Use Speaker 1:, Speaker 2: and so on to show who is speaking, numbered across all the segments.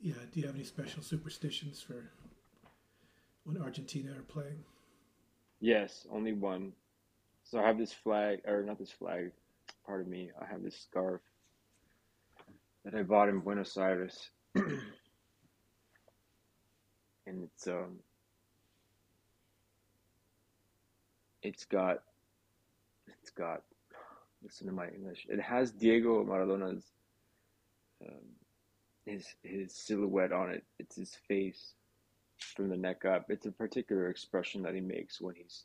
Speaker 1: yeah. Do you have any special superstitions for when Argentina are playing?
Speaker 2: Yes, only one. So I have this flag, or not this flag, pardon me. I have this scarf that I bought in Buenos Aires, and it's um, it's got, it's got. Listen to my English. It has Diego Maradona's, um, his his silhouette on it. It's his face from the neck up. It's a particular expression that he makes when he's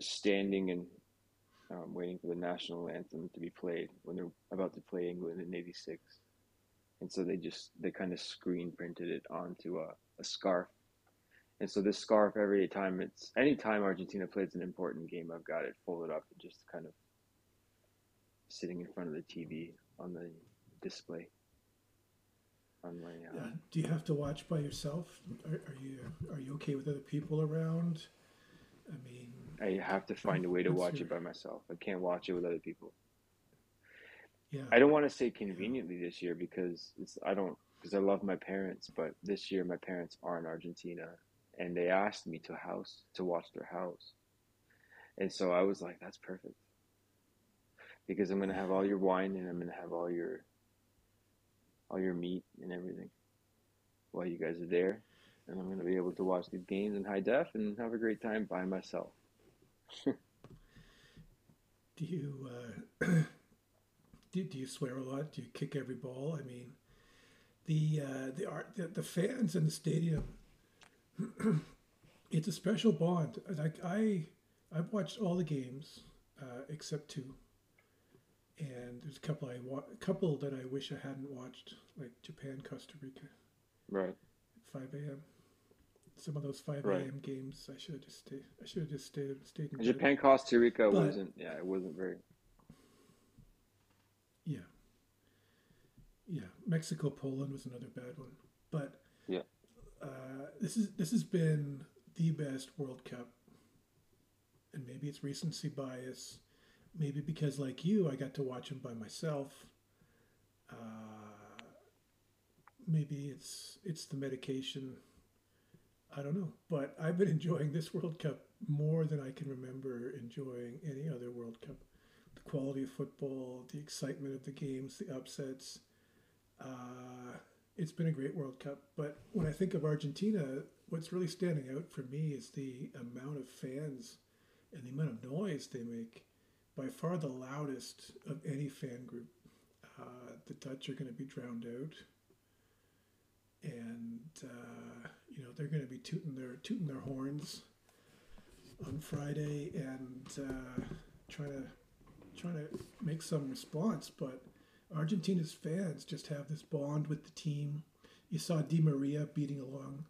Speaker 2: standing and um, waiting for the national anthem to be played when they're about to play England in '86. And so they just they kind of screen printed it onto a, a scarf. And so this scarf every time it's any time Argentina plays an important game, I've got it folded up and just kind of sitting in front of the TV on the display. On my uh,
Speaker 1: Yeah. Do you have to watch by yourself? Are, are you are you okay with other people around? I mean,
Speaker 2: I have to find a way to watch
Speaker 1: your-
Speaker 2: it by myself. I can't watch it with other people.
Speaker 1: yeah.
Speaker 2: I don't want to say conveniently this year because it's I don't because I love my parents, but this year my parents are in Argentina and they asked me to house to watch their house. And so I was like, that's perfect. Because I'm gonna have all your wine and I'm gonna have all your all your meat and everything while you guys are there. And I'm gonna be able to watch these games in high def and have a great time by myself.
Speaker 1: Do you uh, do, do you swear a lot? Do you kick every ball? I mean, the uh, the art the, the fans in the stadium. it's a special bond. Like I, I've watched all the games uh, except two, and there's a couple I wa- a couple that I wish I hadn't watched, like Japan Costa Rica
Speaker 2: Right.
Speaker 1: at five a.m. Some of those five
Speaker 2: Right.
Speaker 1: a.m. games, I should have just stayed. I should have just stayed stayed in bed.
Speaker 2: Japan Costa Rica
Speaker 1: But-
Speaker 2: wasn't yeah, it wasn't very
Speaker 1: Yeah. Yeah. Mexico Poland was another bad one. But
Speaker 2: Yeah.
Speaker 1: uh, this is this has been the best World Cup. And maybe it's recency bias. Maybe because like you, I got to watch them by myself. Uh, maybe it's it's the medication. I don't know, but I've been enjoying this World Cup more than I can remember enjoying any other World Cup the quality of football, the excitement of the games, the upsets. Uh, it's been a great World Cup. But when I think of Argentina, what's really standing out for me is the amount of fans and the amount of noise they make. By far the loudest of any fan group. Uh, the Dutch are going to be drowned out. And, uh, you know, they're going to be tooting their, tooting their horns on Friday and uh, trying to trying to make some response, but Argentina's fans just have this bond with the team. You saw Di Maria beating along,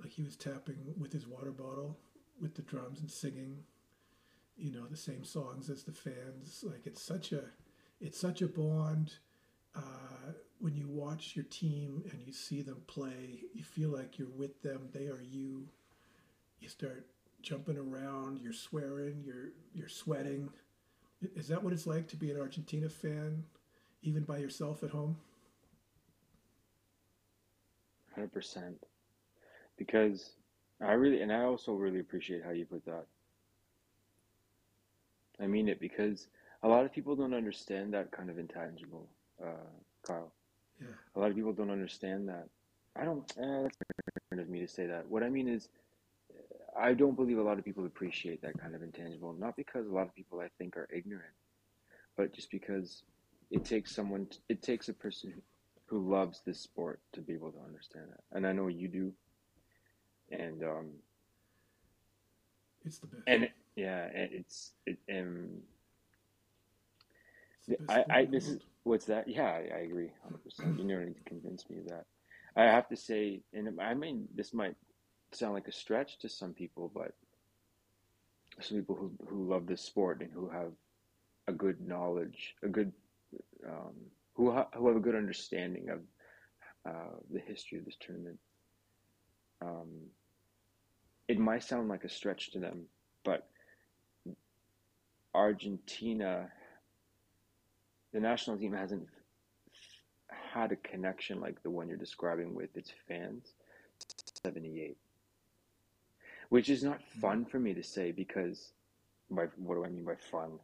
Speaker 1: like he was tapping with his water bottle with the drums and singing, you know, the same songs as the fans. Like it's such a, it's such a bond. Uh, when you watch your team and you see them play, you feel like you're with them. They are you. You start jumping around. You're swearing. You're you're sweating. Is that what it's like to be an Argentina fan, even by yourself at home?
Speaker 2: Hundred percent. Because I really, and I also really appreciate how you put that. I mean it because a lot of people don't understand that kind of intangible, uh, Kyle.
Speaker 1: Yeah.
Speaker 2: A lot of people don't understand that. I don't. Eh, that's ignorant of me to say that. What I mean is, I don't believe a lot of people appreciate that kind of intangible. Not because a lot of people I think are ignorant, but just because it takes someone. It takes a person who loves this sport to be able to understand that, and I know you do. And um,
Speaker 1: It's the best.
Speaker 2: and yeah, it's it, um,
Speaker 1: It's
Speaker 2: I, I this is what's that? Yeah, I, I agree, hundred percent. You don't need to convince me of that. I have to say, and I mean, this might sound like a stretch to some people, but some people who who love this sport and who have a good knowledge, a good um, who ha- who have a good understanding of uh, the history of this tournament. Um, it might sound like a stretch to them, but Argentina, the national team hasn't had a connection like the one you're describing with its fans. 78, which is not fun for me to say because, by what do I mean by fun?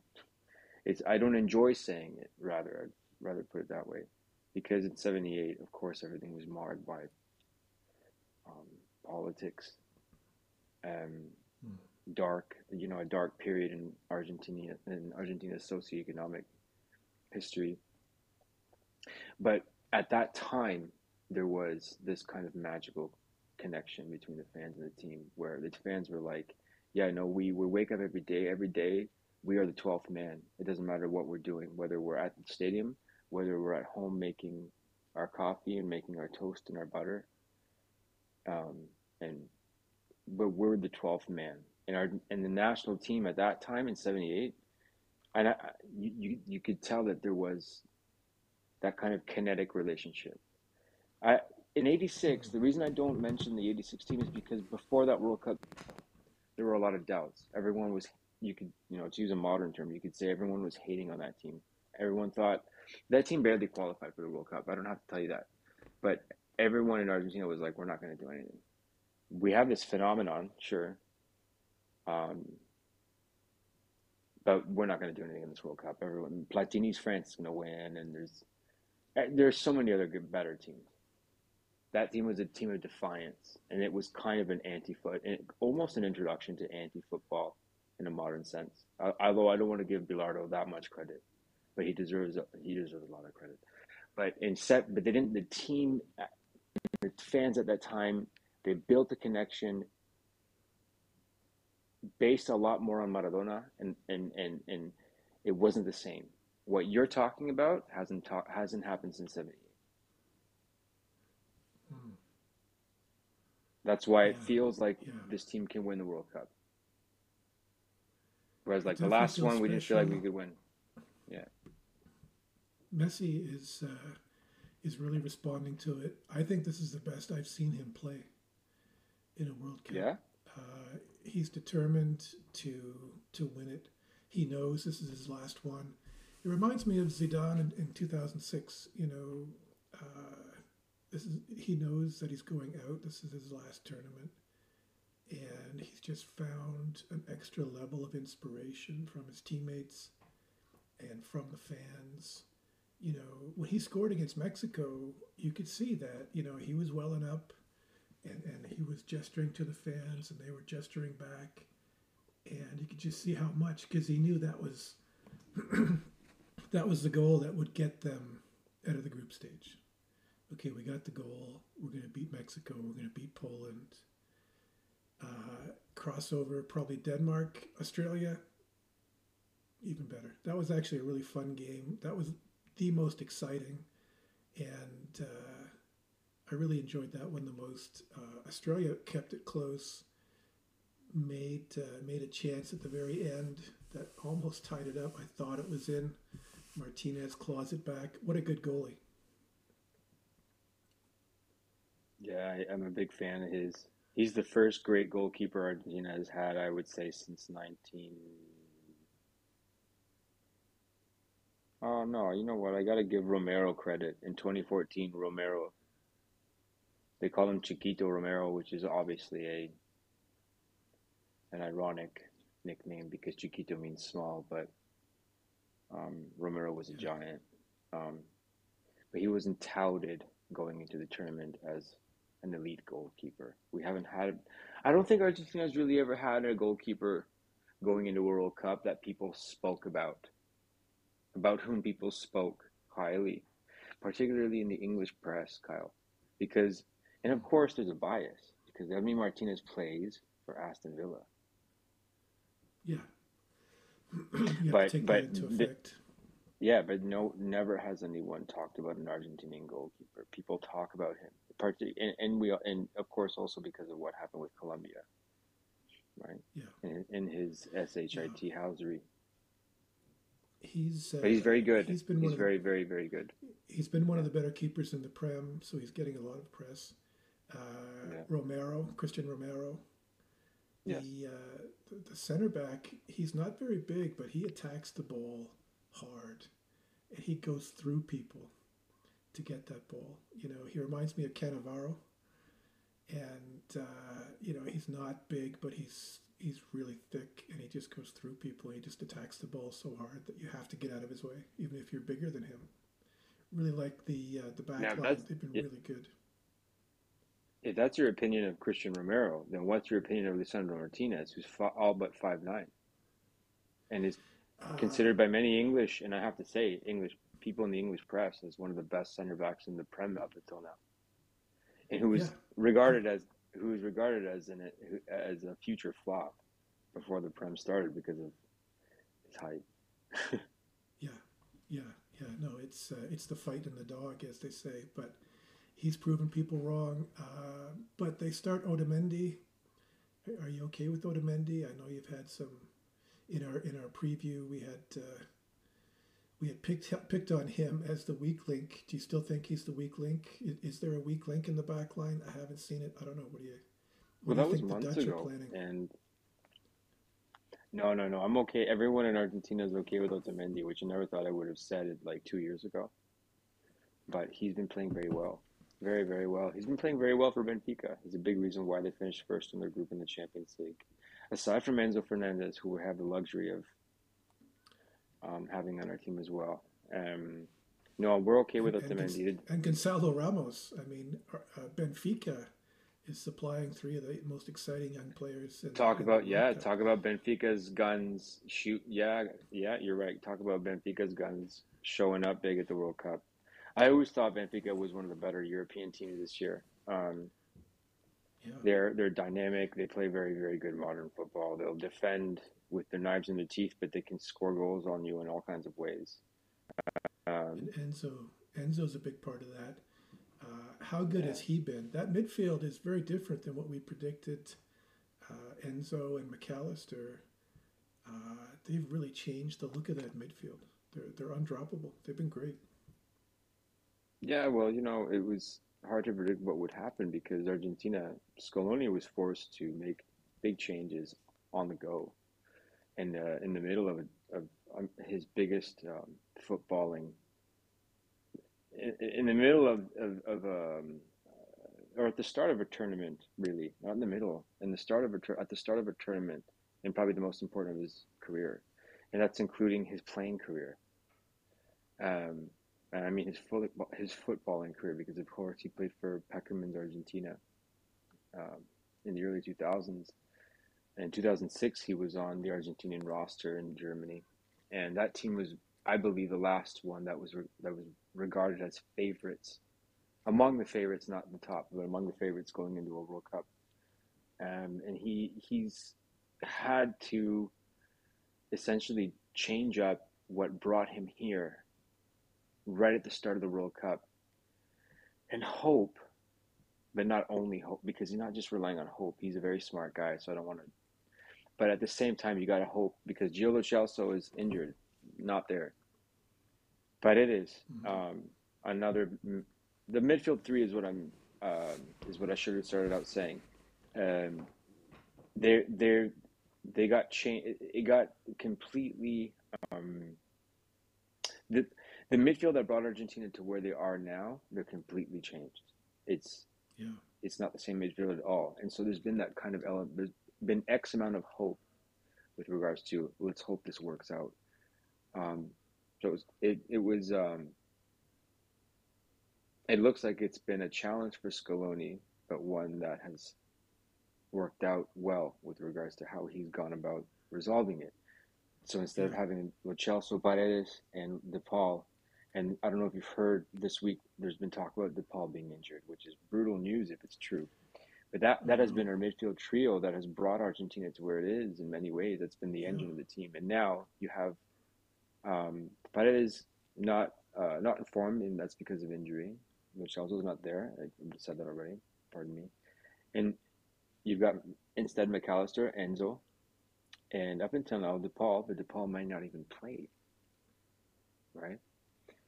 Speaker 2: It's I don't enjoy saying it. Rather, I'd rather put it that way, because in '78, of course, everything was marred by um, politics, um, dark, you know, a dark period in Argentina in Argentina's socioeconomic history. But at that time, there was this kind of magical connection between the fans and the team where the fans were like, yeah, no, we, we wake up every day, every day, we are the 12th man. It doesn't matter what we're doing, whether we're at the stadium, whether we're at home making our coffee and making our toast and our butter. Um, and, but we're the 12th man. And our, and the national team at that time in 78, and I, you, you, you could tell that there was that kind of kinetic relationship. I, in 86, the reason I don't mention the 86 team is because before that World Cup, there were a lot of doubts. Everyone was, you could, you know, to use a modern term, you could say everyone was hating on that team. Everyone thought that team barely qualified for the World Cup. I don't have to tell you that. But everyone in Argentina was like, we're not going to do anything. We have this phenomenon, sure. Um, but we're not going to do anything in this World Cup. Everyone, Platini's France is going to win, and there's eh, there's so many other good, better teams that team was a team of defiance, and it was kind of an anti-foot, almost an introduction to anti-football in a modern sense. Although I don't want to give Bilardo that much credit, but he deserves he deserves a lot of credit. But in set, but they didn't. The team, the fans at that time, they built a connection based a lot more on Maradona, and and and and it wasn't the same. What you're talking about hasn't ta- hasn't happened since '78.
Speaker 1: Hmm.
Speaker 2: That's why it feels like
Speaker 1: yeah.
Speaker 2: this team can win the World Cup. Whereas, like the last one, we didn't feel like we could win. Yeah.
Speaker 1: Messi is uh, is really responding to it. I think this is the best I've seen him play in a World Cup.
Speaker 2: Yeah,
Speaker 1: Uh, he's determined to to win it. He knows this is his last one. It reminds me of Zidane in, in 2006. You know, uh, this is he knows that he's going out. This is his last tournament, and he's just found an extra level of inspiration from his teammates and from the fans. You know, when he scored against Mexico, you could see that you know he was welling up and, and he was gesturing to the fans and they were gesturing back. And you could just see how much because he knew that was that was the goal that would get them out of the group stage. Okay we got the goal. We're going to beat mexico. We're going to beat poland. Uh, crossover probably denmark australia even better. That was actually a really fun game. That was the most exciting. And uh, I really enjoyed that one the most. Uh, Australia kept it close, made uh, made a chance at the very end that almost tied it up. I thought it was in. Martinez claws it back. What a good goalie!
Speaker 2: yeah, I, I'm a big fan of his. He's the first great goalkeeper Argentina has had, I would say, since 19. Oh no, you know what? I got to give Romero credit. In 2014, Romero. They call him Chiquito Romero, which is obviously a an ironic nickname because Chiquito means small, but um, Romero was a giant. Um, but he wasn't touted going into the tournament as an elite goalkeeper. We haven't had. I don't think Argentina's really ever had a goalkeeper going into a World Cup that people spoke about, about whom people spoke highly, particularly in the English press, Kyle, because and of course there's a bias because Emi Martinez plays for Aston Villa.
Speaker 1: Yeah,
Speaker 2: But- but the- Yeah, but no, never has anyone talked about an Argentinian goalkeeper. People talk about him, and, and we, and of course also because of what happened with Colombia, right?
Speaker 1: Yeah.
Speaker 2: In, in his shit housery,
Speaker 1: He's uh,
Speaker 2: but he's very good.
Speaker 1: He's
Speaker 2: He's,
Speaker 1: been the-
Speaker 2: very, very, very good.
Speaker 1: he's been one of the better keepers in the Prem, so he's getting a lot of press. Uh,
Speaker 2: Yeah.
Speaker 1: Romero, Cristian Romero,
Speaker 2: Yes.
Speaker 1: the, uh, the the center back. He's not very big, but he attacks the ball hard, and he goes through people to get that ball. You know, he reminds me of Cannavaro, and uh, you know he's not big, but he's he's really thick, and he just goes through people. He just attacks the ball so hard that you have to get out of his way, even if you're bigger than him. Really like the uh, the back
Speaker 2: Now,
Speaker 1: line; they've been
Speaker 2: it,
Speaker 1: really good.
Speaker 2: If that's your opinion of Cristian Romero, then what's your opinion of Lisandro Martinez, who's all but five nine and is
Speaker 1: Uh,
Speaker 2: considered by many English, and I have to say, English people in the English press as one of the best center backs in the Prem up until now, and who
Speaker 1: yeah,
Speaker 2: was regarded as who was regarded as an as a future flop before the Prem started because of his height.
Speaker 1: yeah, yeah, yeah. No, it's uh, it's the fight in the dog, as they say. But he's proven people wrong. Uh, but they start Otamendi. Are you okay with Otamendi? I know you've had some in our in our preview. We had uh, we had picked picked on him as the weak link. Do you still think he's the weak link? Is, is there a weak link in the back line? I haven't seen it. I don't know. What do you what
Speaker 2: Well,
Speaker 1: do you
Speaker 2: was
Speaker 1: think the
Speaker 2: months
Speaker 1: Dutch are
Speaker 2: ago,
Speaker 1: planning?
Speaker 2: and no, no, no, I'm okay. Everyone in Argentina is okay with Otamendi, which I never thought I would have said it like two years ago. But he's been playing very well, very, very well. He's been playing very well for Benfica. He's a big reason why they finished first in their group in the Champions League. Aside from Enzo Fernandez, who we have the luxury of um, having on our team as well. Um, no, we're okay with
Speaker 1: And and,
Speaker 2: Otamendi.
Speaker 1: and Gonzalo Ramos. I mean, uh, Benfica is supplying three of the most exciting young players
Speaker 2: Talk about
Speaker 1: World
Speaker 2: yeah, talk about Benfica's guns. Shoot, yeah, yeah, you're right. Talk about Benfica's guns showing up big at the World Cup. I always thought Benfica was one of the better European teams this year. Um,
Speaker 1: Yeah,
Speaker 2: they're they're dynamic. They play very very good modern football. They'll defend with their knives in their teeth, but they can score goals on you in all kinds of ways.
Speaker 1: and
Speaker 2: Um,
Speaker 1: Enzo Enzo's a big part of that. Uh, how good
Speaker 2: yeah,
Speaker 1: has he been? That midfield is very different than what we predicted. Uh, Enzo and Mac Allister, uh, they've really changed the look of that midfield. They're they're undroppable. They've been great.
Speaker 2: Yeah. Well, you know, it was hard to predict what would happen because Argentina Scaloni was forced to make big changes on the go. and uh, in the middle of, a, of um, his biggest um, footballing, in, in the middle of, of, of um, or at the start of a tournament, really, not in the middle, in the start of a at the start of a tournament, and probably the most important of his career, and that's including his playing career. Um, I mean his full, his footballing career because of course he played for Pekerman's Argentina um, in the early 2000s. In 2006, he was on the Argentinian roster in Germany, and that team was, I believe, the last one that was re- that was regarded as favorites, among the favorites, not the top, but among the favorites going into a World Cup. Um, and he he's had to essentially change up what brought him here right at the start of the World Cup, and hope, but not only hope, because he's not just relying on hope. He's a very smart guy, so I don't want to but at the same time, you got to hope because Gio Celso is injured, not there. But it is
Speaker 1: Mhm.
Speaker 2: um, another. The midfield three is what I'm um is what I should have started out saying. Um, they they they got changed. It it got completely. Um, the the midfield that brought Argentina to where they are now, they're completely changed. It's
Speaker 1: Yeah,
Speaker 2: it's not the same midfield at all. And so there's been that kind of element. There's been X amount of hope with regards to let's hope this works out. Um, so it was, it, it was um, it looks like it's been a challenge for Scaloni, but one that has worked out well with regards to how he's gone about resolving it. So instead of having Lo Celso, Paredes, and DePaul, and I don't know if you've heard this week, there's been talk about DePaul being injured, which is brutal news if it's true. But that, that has been our midfield trio that has brought Argentina to where it is in many ways. That's been the engine of the team. And now you have um, Paredes not uh, not informed, and that's because of injury. Lo is not there. I said that already. Pardon me. And you've got instead Mac Allister, Enzo, and up until now DePaul, but DePaul might not even play, right?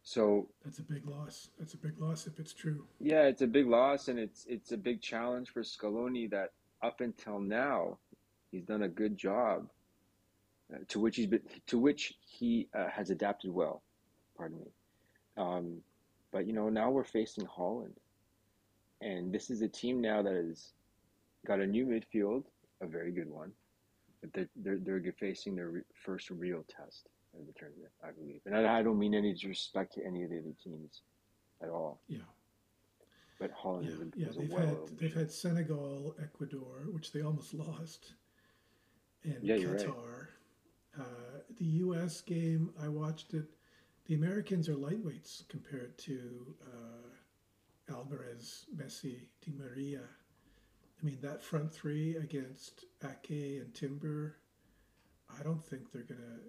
Speaker 2: So
Speaker 1: that's a big loss. That's a big loss if it's true.
Speaker 2: yeah, it's a big loss and it's it's a big challenge for Scaloni that up until now he's done a good job uh, to which he's been to which he uh, has adapted well. Pardon me. Um, But you know, now we're facing Holland, and this is a team now that has got a new midfield, a very good one, but they're they're, they're facing their re- first real test of the tournament, I believe. And I, I don't mean any disrespect to any of the other teams at all.
Speaker 1: Yeah.
Speaker 2: But Holland
Speaker 1: Yeah, yeah, they've
Speaker 2: well
Speaker 1: had they've had Senegal, Ecuador, which they almost lost, and
Speaker 2: Yeah, you're right.
Speaker 1: Qatar. Uh, the U.S. game, I watched it. The Americans are lightweights compared to uh, Alvarez, Messi, Di Maria. I mean, that front three against Ake and Timber, I don't think they're gonna.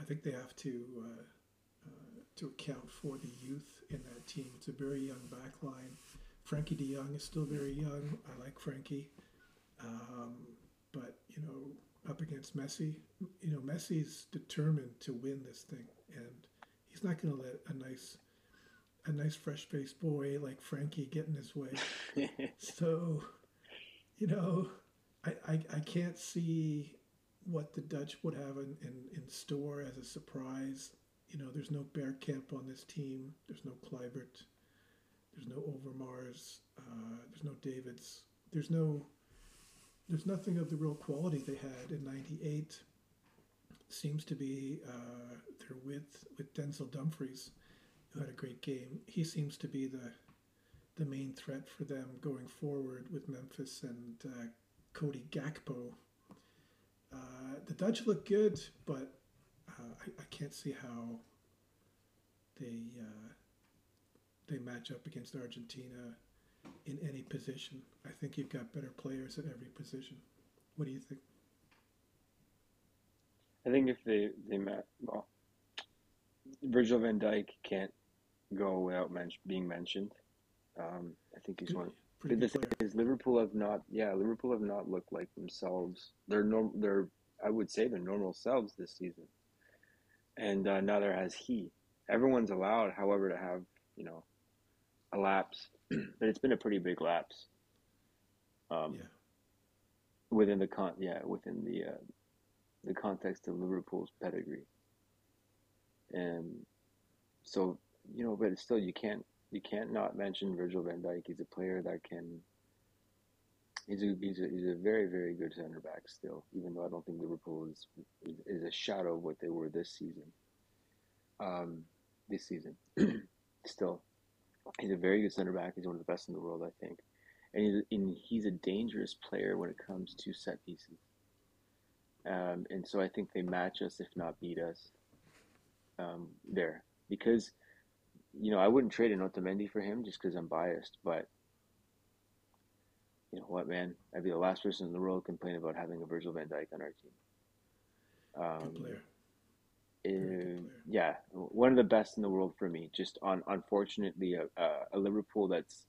Speaker 1: I think they have to uh, uh, to account for the youth in that team. It's a very young back line. Frenkie De Jong is still very young. I like Frenkie, um, but you know, up against Messi, you know, Messi's determined to win this thing, and he's not going to let a nice, a nice fresh-faced boy like Frenkie get in his way. So, you know, I, I, I can't see what the Dutch would have in, in, in store as a surprise. You know, there's no Bergkamp on this team. There's no Kluivert. There's no Overmars. Uh, there's no Davids. There's no. There's nothing of the real quality they had in '98. Seems to be uh, their width with Denzel Dumfries, who had a great game. He seems to be the the main threat for them going forward with Memphis and uh, Cody Gakpo. Uh, the Dutch look good, but uh, I, I can't see how they uh, they match up against Argentina in any position. I think you've got better players at every position. What do you think?
Speaker 2: I think if they they met well, Virgil Van Dijk can't go without men- being mentioned. Um, I think he's
Speaker 1: Good-
Speaker 2: one.
Speaker 1: Pretty
Speaker 2: The thing is, Liverpool have not. Yeah, Liverpool have not looked like themselves. They're norm. They're I would say their normal selves this season, and uh, neither has he. Everyone's allowed, however, to have you know a lapse, but it's been a pretty big lapse. Um,
Speaker 1: Yeah.
Speaker 2: within the con yeah within the uh, the context of Liverpool's pedigree. And so you know, but still you can't you can't not mention Virgil van Dijk. He's a player that can. He's a, he's a, he's a very very good center back still, even though I don't think Liverpool is is a shadow of what they were this season. Um, this season, still, he's a very good center back. He's one of the best in the world, I think, and he's and he's a dangerous player when it comes to set pieces. Um, and so I think they match us, if not beat us, um, there. Because, you know, I wouldn't trade an Otamendi for him just because I'm biased. But, you know what, man? I'd be the last person in the world to complain about having a Virgil van Dijk on our team.
Speaker 1: Good
Speaker 2: Um, uh,
Speaker 1: good player.
Speaker 2: yeah, one of the best in the world for me. Just on, unfortunately, a, a, a Liverpool that's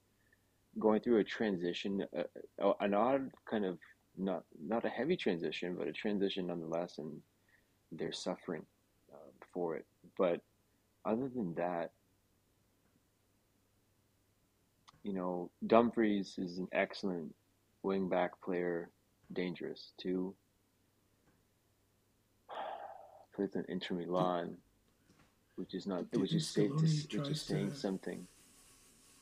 Speaker 2: going through a transition, a, a, an odd kind of not not a heavy transition, but a transition nonetheless, and they're suffering uh, for it. But other than that, you know, Dumfries is an excellent wing back player, dangerous too. Plays in Inter Milan, which is not, which is say,
Speaker 1: to,
Speaker 2: which is saying
Speaker 1: to-
Speaker 2: something.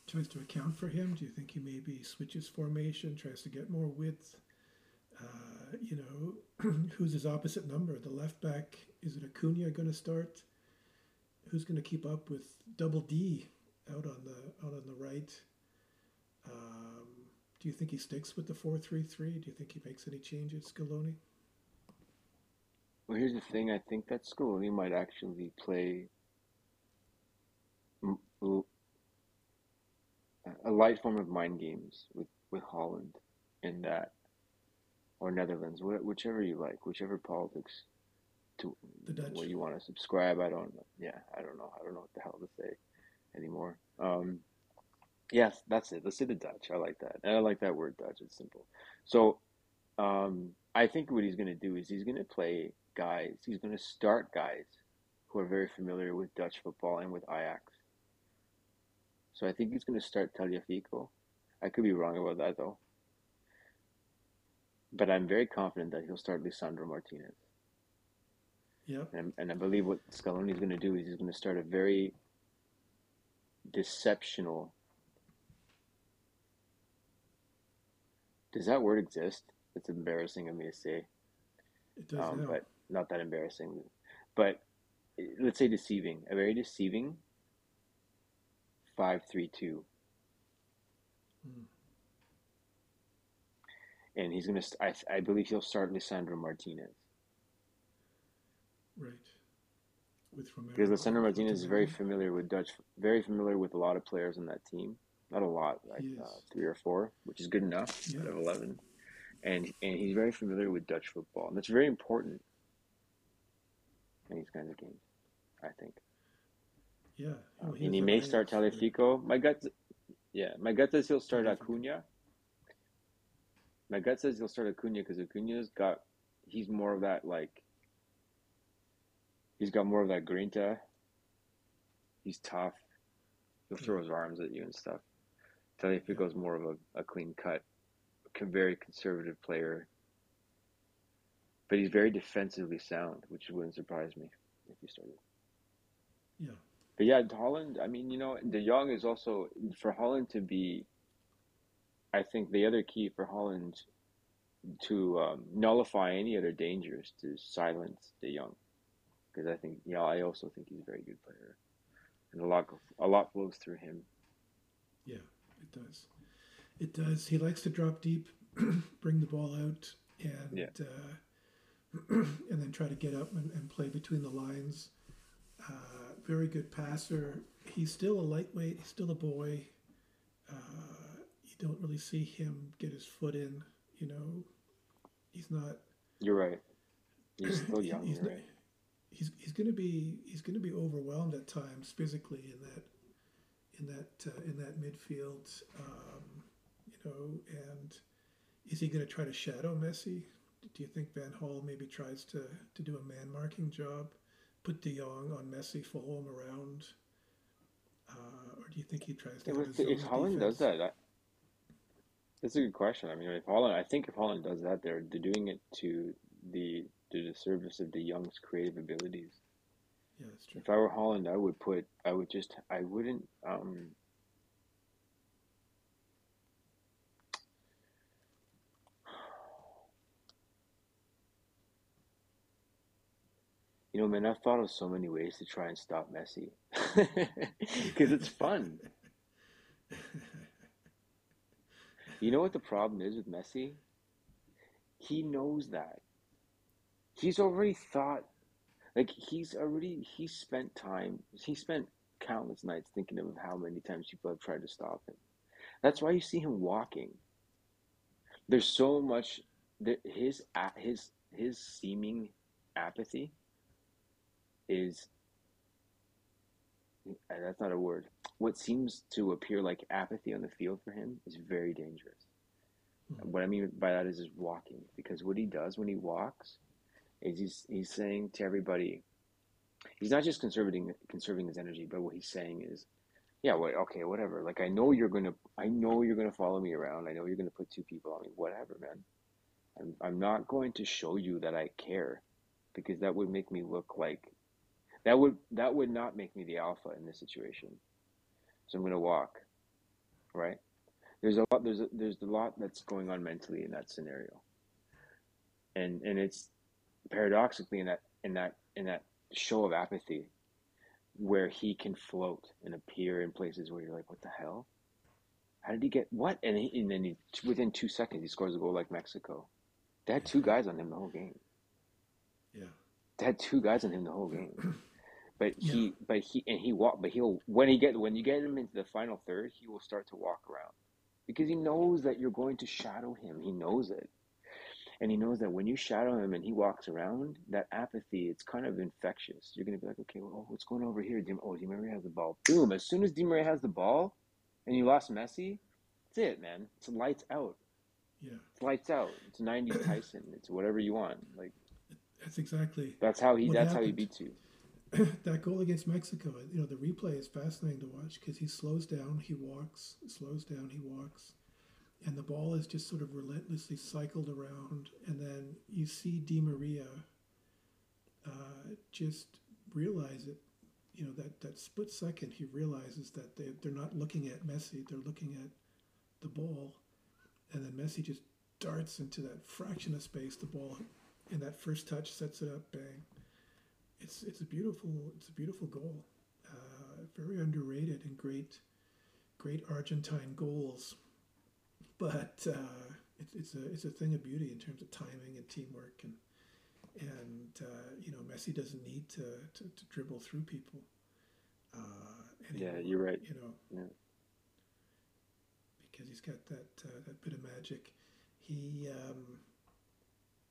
Speaker 1: Tries to account for him. Do you think he maybe switches formation, tries to get more width? Uh, you know, who's his opposite number? The left back, is it Acuna going to start? Who's going to keep up with Double D out on the out on the right? Um, do you think he sticks with the four three three? Do you think he makes any changes, Scaloni?
Speaker 2: Well, here's the thing. I think that Scaloni might actually play a light form of mind games with, with Holland in that, or Netherlands, whichever you like, whichever politics to
Speaker 1: The Dutch.
Speaker 2: what you want to subscribe. I don't know. Yeah, I don't know. I don't know what the hell to say anymore. Um, yes, that's it. Let's say the Dutch. I like that. And I like that word Dutch. It's simple. So um, I think what he's going to do is he's going to play guys. He's going to start guys who are very familiar with Dutch football and with Ajax. So I think he's going to start Tagliafico. I could be wrong about that though. But I'm very confident that he'll start Lisandro Martinez.
Speaker 1: Yep.
Speaker 2: And, and I believe what Scaloni is going to do is he's going to start a very deceptional. Does that word exist? It's embarrassing of me to say,
Speaker 1: It does
Speaker 2: um, but not that embarrassing. But let's say deceiving, a very deceiving five three two,
Speaker 1: Mm.
Speaker 2: and he's gonna. I I believe he'll start Lisandro Martinez
Speaker 1: Right. With Romero.
Speaker 2: because Lisandro Martinez is very familiar with Dutch, very familiar with a lot of players on that team. Not a lot, like uh, three or four, which is good enough
Speaker 1: Yeah.
Speaker 2: out of eleven. And and he's very familiar with Dutch football, and that's very important in these kinds of games. I think.
Speaker 1: Yeah.
Speaker 2: Um, and he may start Tagliafico. My gut, yeah, my gut says he'll start. Acuna. My gut says he'll start Acuna because Acuna's got, he's more of that like, he's got more of that grinta. He's tough. He'll throw his arms at you and stuff. Tagliafico's more of a, a clean cut, very conservative player. But he's very defensively sound, which wouldn't surprise me if he started.
Speaker 1: Yeah.
Speaker 2: But yeah, Holland. I mean, you know, De Jong is also for Holland to be. I think the other key for Holland to um, nullify any other dangers to silence De Jong, because I think yeah, I also think he's a very good player, and a lot a lot flows through him.
Speaker 1: Yeah, it does. It does. He likes to drop deep, bring the ball out, and
Speaker 2: Yeah.
Speaker 1: uh, and then try to get up and, and play between the lines. Uh, very good passer. He's still a lightweight. He's still a boy. Uh, you don't really see him get his foot in. You know, he's not.
Speaker 2: You're right. He's still young,
Speaker 1: He's,
Speaker 2: right?
Speaker 1: he's he's going to be he's going to be overwhelmed at times physically in that in that uh, in that midfield. Um, you know, and is he going to try to shadow Messi? Do you think Van Gaal maybe tries to to do a man marking job, put De Jong on Messi, follow him around, uh, or do you think he tries to?
Speaker 2: If, if Holland does
Speaker 1: defense?
Speaker 2: that, I, that's a good question. I mean, if Holland, I think if Holland does that, they're they're doing it to the to the service of De Jong's creative abilities.
Speaker 1: Yeah, that's true.
Speaker 2: If I were Holland, I would put, I would just, I wouldn't, um, you know, man, I've thought of so many ways to try and stop Messi because it's fun. You know what the problem is with Messi? He knows that. He's already thought like he's already he spent time he spent countless nights thinking of how many times people have tried to stop him. That's why you see him walking. There's so much that his his his seeming apathy is uh, that's not a word. What seems to appear like apathy on the field for him is very dangerous.
Speaker 1: Mhm.
Speaker 2: What I mean by that is his walking, because what he does when he walks is he's he's saying to everybody, he's not just conserving conserving his energy, but what he's saying is, yeah, what okay, whatever. Like I know you're gonna, I know you're gonna follow me around. I know you're gonna put two people on me. Whatever, man. I'm I'm not going to show you that I care, because that would make me look like, that would that would not make me the alpha in this situation. So I'm gonna walk, right? There's a lot. There's a, there's a lot that's going on mentally in that scenario, and and it's paradoxically in that in that in that show of apathy where he can float and appear in places where you're like what the hell? How did he get what? And, he, and then he, within two seconds he scores a goal like mexico. They had two guys on him the whole game.
Speaker 1: Yeah.
Speaker 2: they had two guys on him the whole game. But
Speaker 1: Yeah.
Speaker 2: he but he and he walk but he'll when he get when you get him into the final third he will start to walk around because he knows that you're going to shadow him. He knows it and he knows that when you shadow him and he walks around, that apathy, it's kind of infectious. You're going to be like, okay, well, what's going on over here? Oh, Di Maria has the ball. Boom. As soon as Di Maria has the ball and you lost Messi, that's it, man. It's lights out.
Speaker 1: Yeah.
Speaker 2: It's lights out. It's 90s Tyson. It's whatever you want. Like,
Speaker 1: That's exactly
Speaker 2: that's how he, that's how he beats you.
Speaker 1: that goal against Mexico, you know, the replay is fascinating to watch because he slows down, he walks, slows down, he walks, and the ball is just sort of relentlessly cycled around, and then you see Di Maria uh, just realize it. you know, that, that split second, he realizes that they, they're not looking at Messi, they're looking at the ball. And then Messi just darts into that fraction of space, the ball, and that first touch sets it up, bang. It's, it's a beautiful, it's a beautiful goal. Uh, very underrated and great, great Argentine goals. But uh, it, it's a, it's a thing of beauty in terms of timing and teamwork and, and uh, you know Messi doesn't need to, to, to dribble through people. Uh,
Speaker 2: Yeah, you're right.
Speaker 1: You know,
Speaker 2: Yeah.
Speaker 1: because he's got that uh, that bit of magic. He um,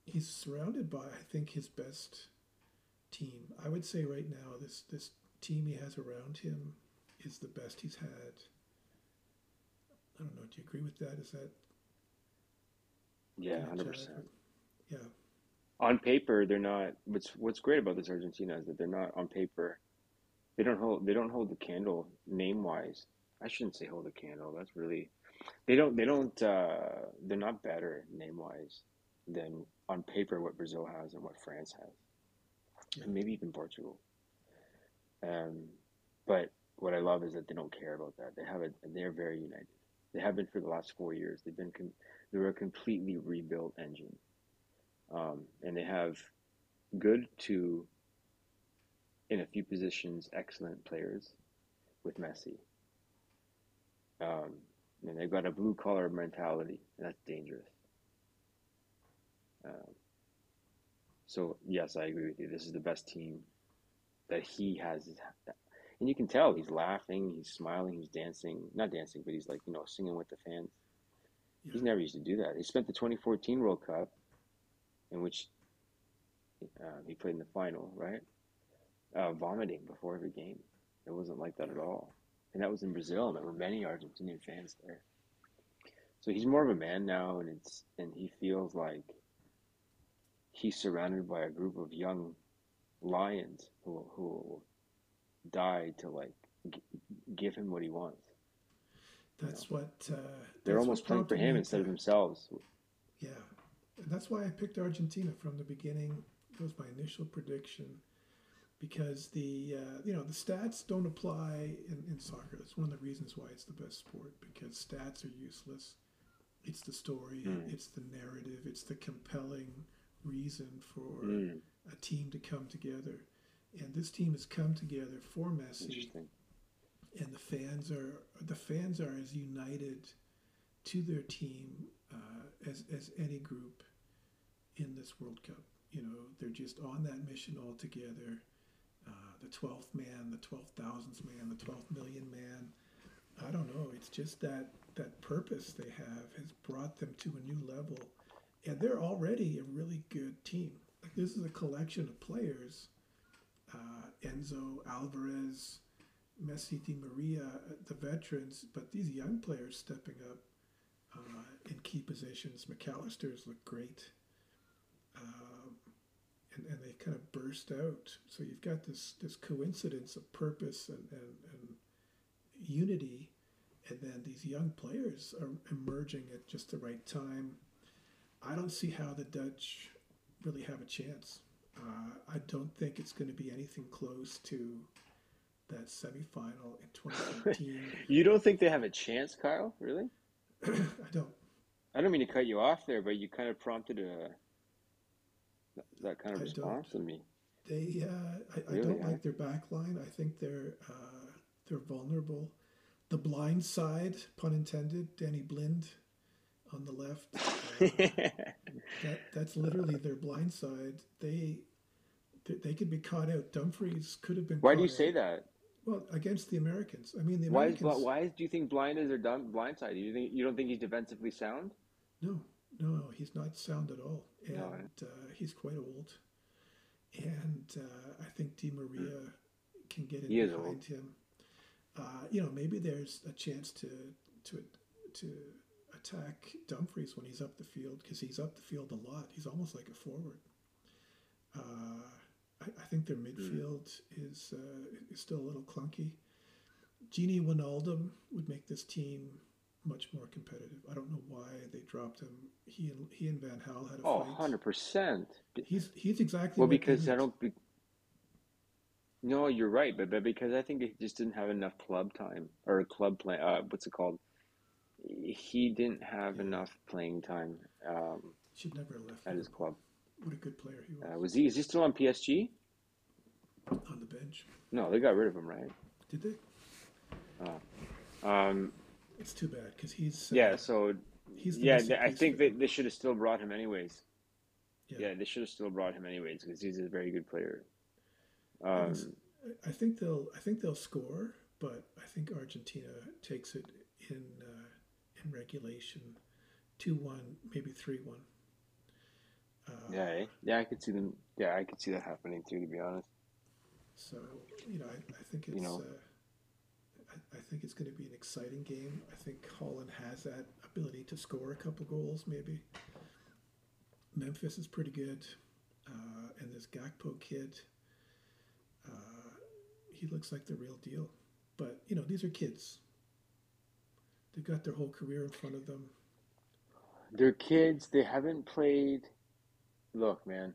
Speaker 1: he's surrounded by I think his best team. I would say right now this this team he has around him is the best he's had. I don't know. Do you agree with that? Is that
Speaker 2: Yeah, hundred percent.
Speaker 1: Yeah,
Speaker 2: On paper, they're not. What's What's great about this Argentina is that they're not on paper. They don't hold. They don't hold the candle name wise. I shouldn't say hold the candle. That's really. They don't. They don't. Uh, they're not better name wise than on paper what Brazil has and what France has,
Speaker 1: Yeah.
Speaker 2: and maybe even Portugal. Um, but what I love is that they don't care about that. They have a. They're very united. They have been for the last four years. They've been. Com- they're a completely rebuilt engine, um, and they have good to, in a few positions, excellent players, with Messi. Um, and they've got a blue collar mentality, and that's dangerous. Um, so yes, I agree with you. This is the best team that he has, and you can tell he's laughing, he's smiling, he's dancing. Not dancing, but he's like you know singing with the fans.
Speaker 1: yeah,
Speaker 2: He's never used to do that. He spent the 2014 World Cup, in which uh, he played in the final, right? Uh, vomiting before every game. It wasn't like that at all. And that was in Brazil, and there were many Argentinian fans there. So he's more of a man now, and it's and he feels like he's surrounded by a group of young lions who who will die to like g- give him what he wants.
Speaker 1: that's what uh,
Speaker 2: They're
Speaker 1: that's
Speaker 2: almost playing for him instead of themselves.
Speaker 1: Yeah, and that's why I picked Argentina from the beginning. That was my initial prediction, because the uh, you know the stats don't apply in, in soccer. That's one of the reasons why it's the best sport because stats are useless. It's the story,
Speaker 2: Mm.
Speaker 1: it's the narrative, it's the compelling reason for
Speaker 2: Mm,
Speaker 1: a team to come together. And this team has come together for Messi and the fans are the fans are as united to their team uh, as as any group in this World Cup. You know, they're just on that mission all together. Uh, the twelfth man, the twelve thousandth man, the twelfth million man. I don't know. It's just that that purpose they have has brought them to a new level, and they're already a really good team. Like this is a collection of players. Uh, Enzo Alvarez, Messi, Di Maria, uh, the veterans, but these young players stepping up uh, in key positions. Mac Allister's look great, um, and and they kind of burst out. So you've got this this coincidence of purpose and and, and unity, and then these young players are emerging at just the right time. I don't see how the Dutch really have a chance. Uh, I don't think it's going to be anything close to that semifinal in 2013.
Speaker 2: You don't think they have a chance, Kyle? Really?
Speaker 1: I don't.
Speaker 2: I don't mean to cut you off there, but you kind of prompted a that kind of
Speaker 1: I
Speaker 2: response in me.
Speaker 1: They, uh, I, I don't like their back line. I think they're uh, they're vulnerable. The blind side, pun intended, Danny Blind on the left. Uh, that that's literally their blind side. They they, could be caught out. Dumfries could have been.
Speaker 2: Why do you
Speaker 1: caught
Speaker 2: say that?
Speaker 1: Well, against the Americans. I mean, the
Speaker 2: Why is
Speaker 1: Americans.
Speaker 2: why do you think blind is their dumb blind side? You think you don't think he's defensively sound?
Speaker 1: No, no, no, he's not sound at all, and
Speaker 2: No,
Speaker 1: uh, he's quite old. And uh, I think Di Maria can get in
Speaker 2: He
Speaker 1: behind him. Uh, you know, maybe there's a chance to to to attack Dumfries when he's up the field because he's up the field a lot. He's almost like a forward. Uh, I, I think their midfield is uh, is still a little clunky. Gini Wijnaldum would make this team much more competitive. I don't know why they dropped him. He and he and Van Gaal had a
Speaker 2: Oh,
Speaker 1: fight.
Speaker 2: 100 percent.
Speaker 1: He's he's exactly
Speaker 2: Well, because I don't. Be, No, you're right, but, but because I think he just didn't have enough club time or club play. Uh, what's it called? He didn't have enough playing time um,
Speaker 1: Should never have left.
Speaker 2: at his club.
Speaker 1: What a good player he was
Speaker 2: Uh, was he? Is he still on PSG?
Speaker 1: on the bench.
Speaker 2: No, they got rid of him, right?
Speaker 1: Did they?
Speaker 2: Um,
Speaker 1: It's too bad because he's uh,
Speaker 2: yeah. So
Speaker 1: he's the
Speaker 2: yeah, they, I think they, they should have still brought him anyways.
Speaker 1: Yeah.
Speaker 2: Yeah, they should have still brought him anyways because he's a very good player.
Speaker 1: I
Speaker 2: Um,
Speaker 1: I think they'll I think they'll score, but I think Argentina takes it in uh, in regulation, two one, maybe three one. Uh,
Speaker 2: yeah, eh? yeah, I could see them. Yeah, I could see that happening too. To be honest.
Speaker 1: So you know, I, I think it's
Speaker 2: You know.
Speaker 1: uh, I, I think it's going to be an exciting game. I think Holland has that ability to score a couple goals, maybe. Memphis is pretty good, uh, and this Gakpo kid, uh, he looks like the real deal. But you know, these are kids. They've got their whole career in front of them.
Speaker 2: They're kids. They haven't played. Look, man.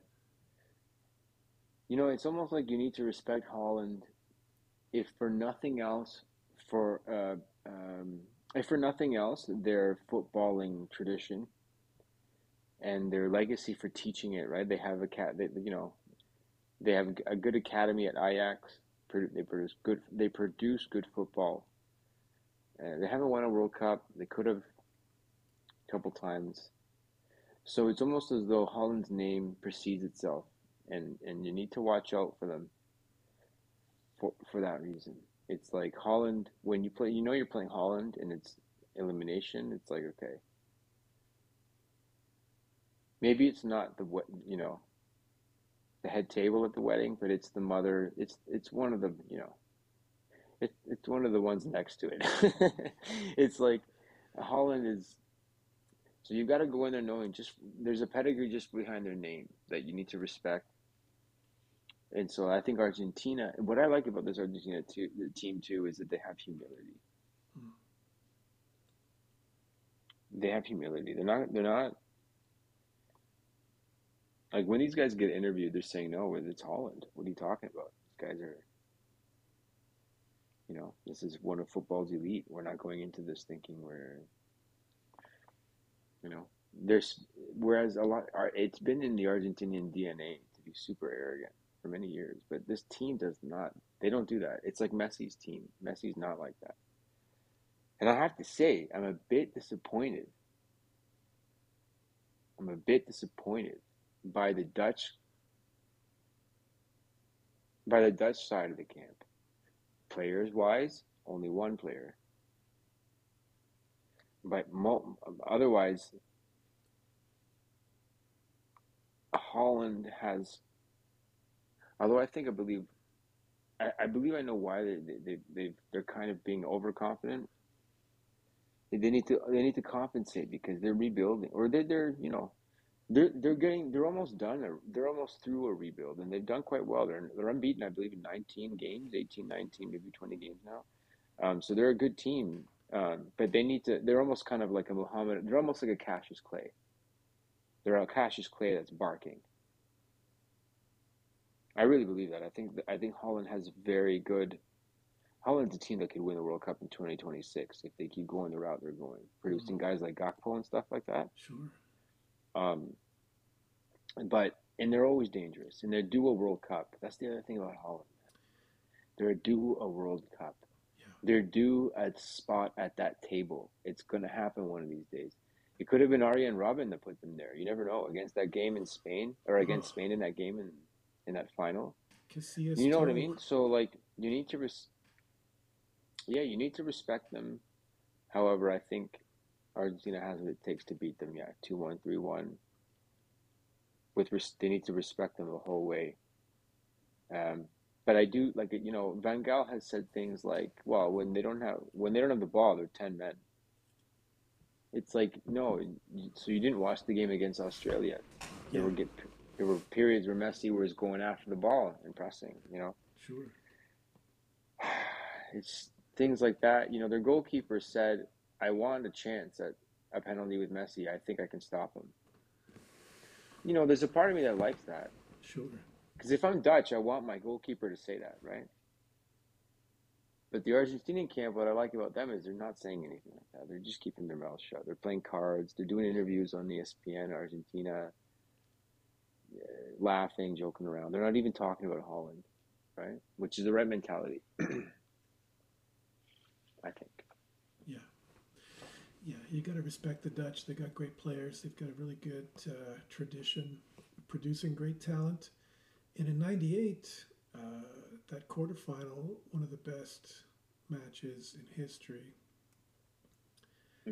Speaker 2: You know, it's almost like you need to respect Holland, if for nothing else, for uh, um, if for nothing else, their footballing tradition and their legacy for teaching it. Right? They have a cat. They, you know, they have a good academy at Ajax. They produce good. They produce good football. Uh, they haven't won a World Cup. They could have a couple times. So it's almost as though Holland's name precedes itself, and and you need to watch out for them. For for that reason, it's like Holland when you play, you know you're playing Holland, and it's elimination. It's like okay, maybe it's not the you know, the head table at the wedding, but it's the mother. It's it's one of the you know, it, it's one of the ones next to it. it's like Holland is so you've got to go in there knowing just there's a pedigree just behind their name that you need to respect. And so I think Argentina. What I like about this Argentina too, the team too is that they have humility.
Speaker 1: Mm.
Speaker 2: They have humility. They're not. They're not. Like when these guys get interviewed, they're saying, "No, it's Holland. What are you talking about? These guys are." You know, this is one of football's elite. We're not going into this thinking we're you know, there's whereas a lot are it's been in the Argentinian DNA to be super arrogant for many years, but this team does not. They don't do that. It's like Messi's team. Messi's not like that. And I have to say, I'm a bit disappointed. I'm a bit disappointed by the Dutch by the Dutch side of the camp. Players wise, only one player. But mo- otherwise, Holland has. Although I think I believe, I, I believe I know why they they they they they're kind of being overconfident. They, they need to they need to compensate because they're rebuilding or they're they're you know they're they're getting they're almost done a, they're almost through a rebuild and they've done quite well. They're they're unbeaten I believe in 19 games 18 19 maybe 20 games now. Um, so they're a good team um, but they need to they're almost kind of like a Muhammad they're almost like a Cassius Clay. They're a Cassius Clay that's barking. I really believe that. I think I think Holland has very good Holland's a team that could win the World Cup in 2026 if they keep going the route they're going producing guys like Gakpo and stuff like that.
Speaker 1: Sure.
Speaker 2: Um, but and they're always dangerous, and they're due a World Cup. That's the other thing about Holland. They're due a World Cup.
Speaker 1: Yeah.
Speaker 2: They're due a spot at that table. It's going to happen one of these days. It could have been Arjen and Robben that put them there. You never know against that game in Spain or against
Speaker 1: Oh.
Speaker 2: Spain in that game in in that final.
Speaker 1: Casillas
Speaker 2: You know what I mean? So like you need to res- yeah, you need to respect them. However, I think Argentina has what it takes to beat them. Yeah, two one, three one. With res- they need to respect them the whole way. Um, but I do like you know Van Gaal has said things like, "Well, when they don't have when they don't have the ball, they're ten men." It's like no, so you didn't watch the game against Australia. There
Speaker 1: Yeah.
Speaker 2: were get there were periods where Messi was going after the ball and pressing. You know,
Speaker 1: Sure.
Speaker 2: it's things like that. You know, their goalkeeper said, "I want a chance at a penalty with Messi. I think I can stop him." You know, there's a part of me that likes that.
Speaker 1: Sure.
Speaker 2: Because if I'm Dutch, I want my goalkeeper to say that, right? But the Argentinian camp, what I like about them is they're not saying anything like that. They're just keeping their mouths shut. They're playing cards. They're doing interviews on ESPN Argentina, uh, laughing, joking around. They're not even talking about Holland, right? Which is the right mentality, I think.
Speaker 1: Yeah. Yeah, you got to respect the Dutch. They got great players. They've got a really good uh, tradition producing great talent. And in '98, uh, that quarterfinal, one of the best matches in history.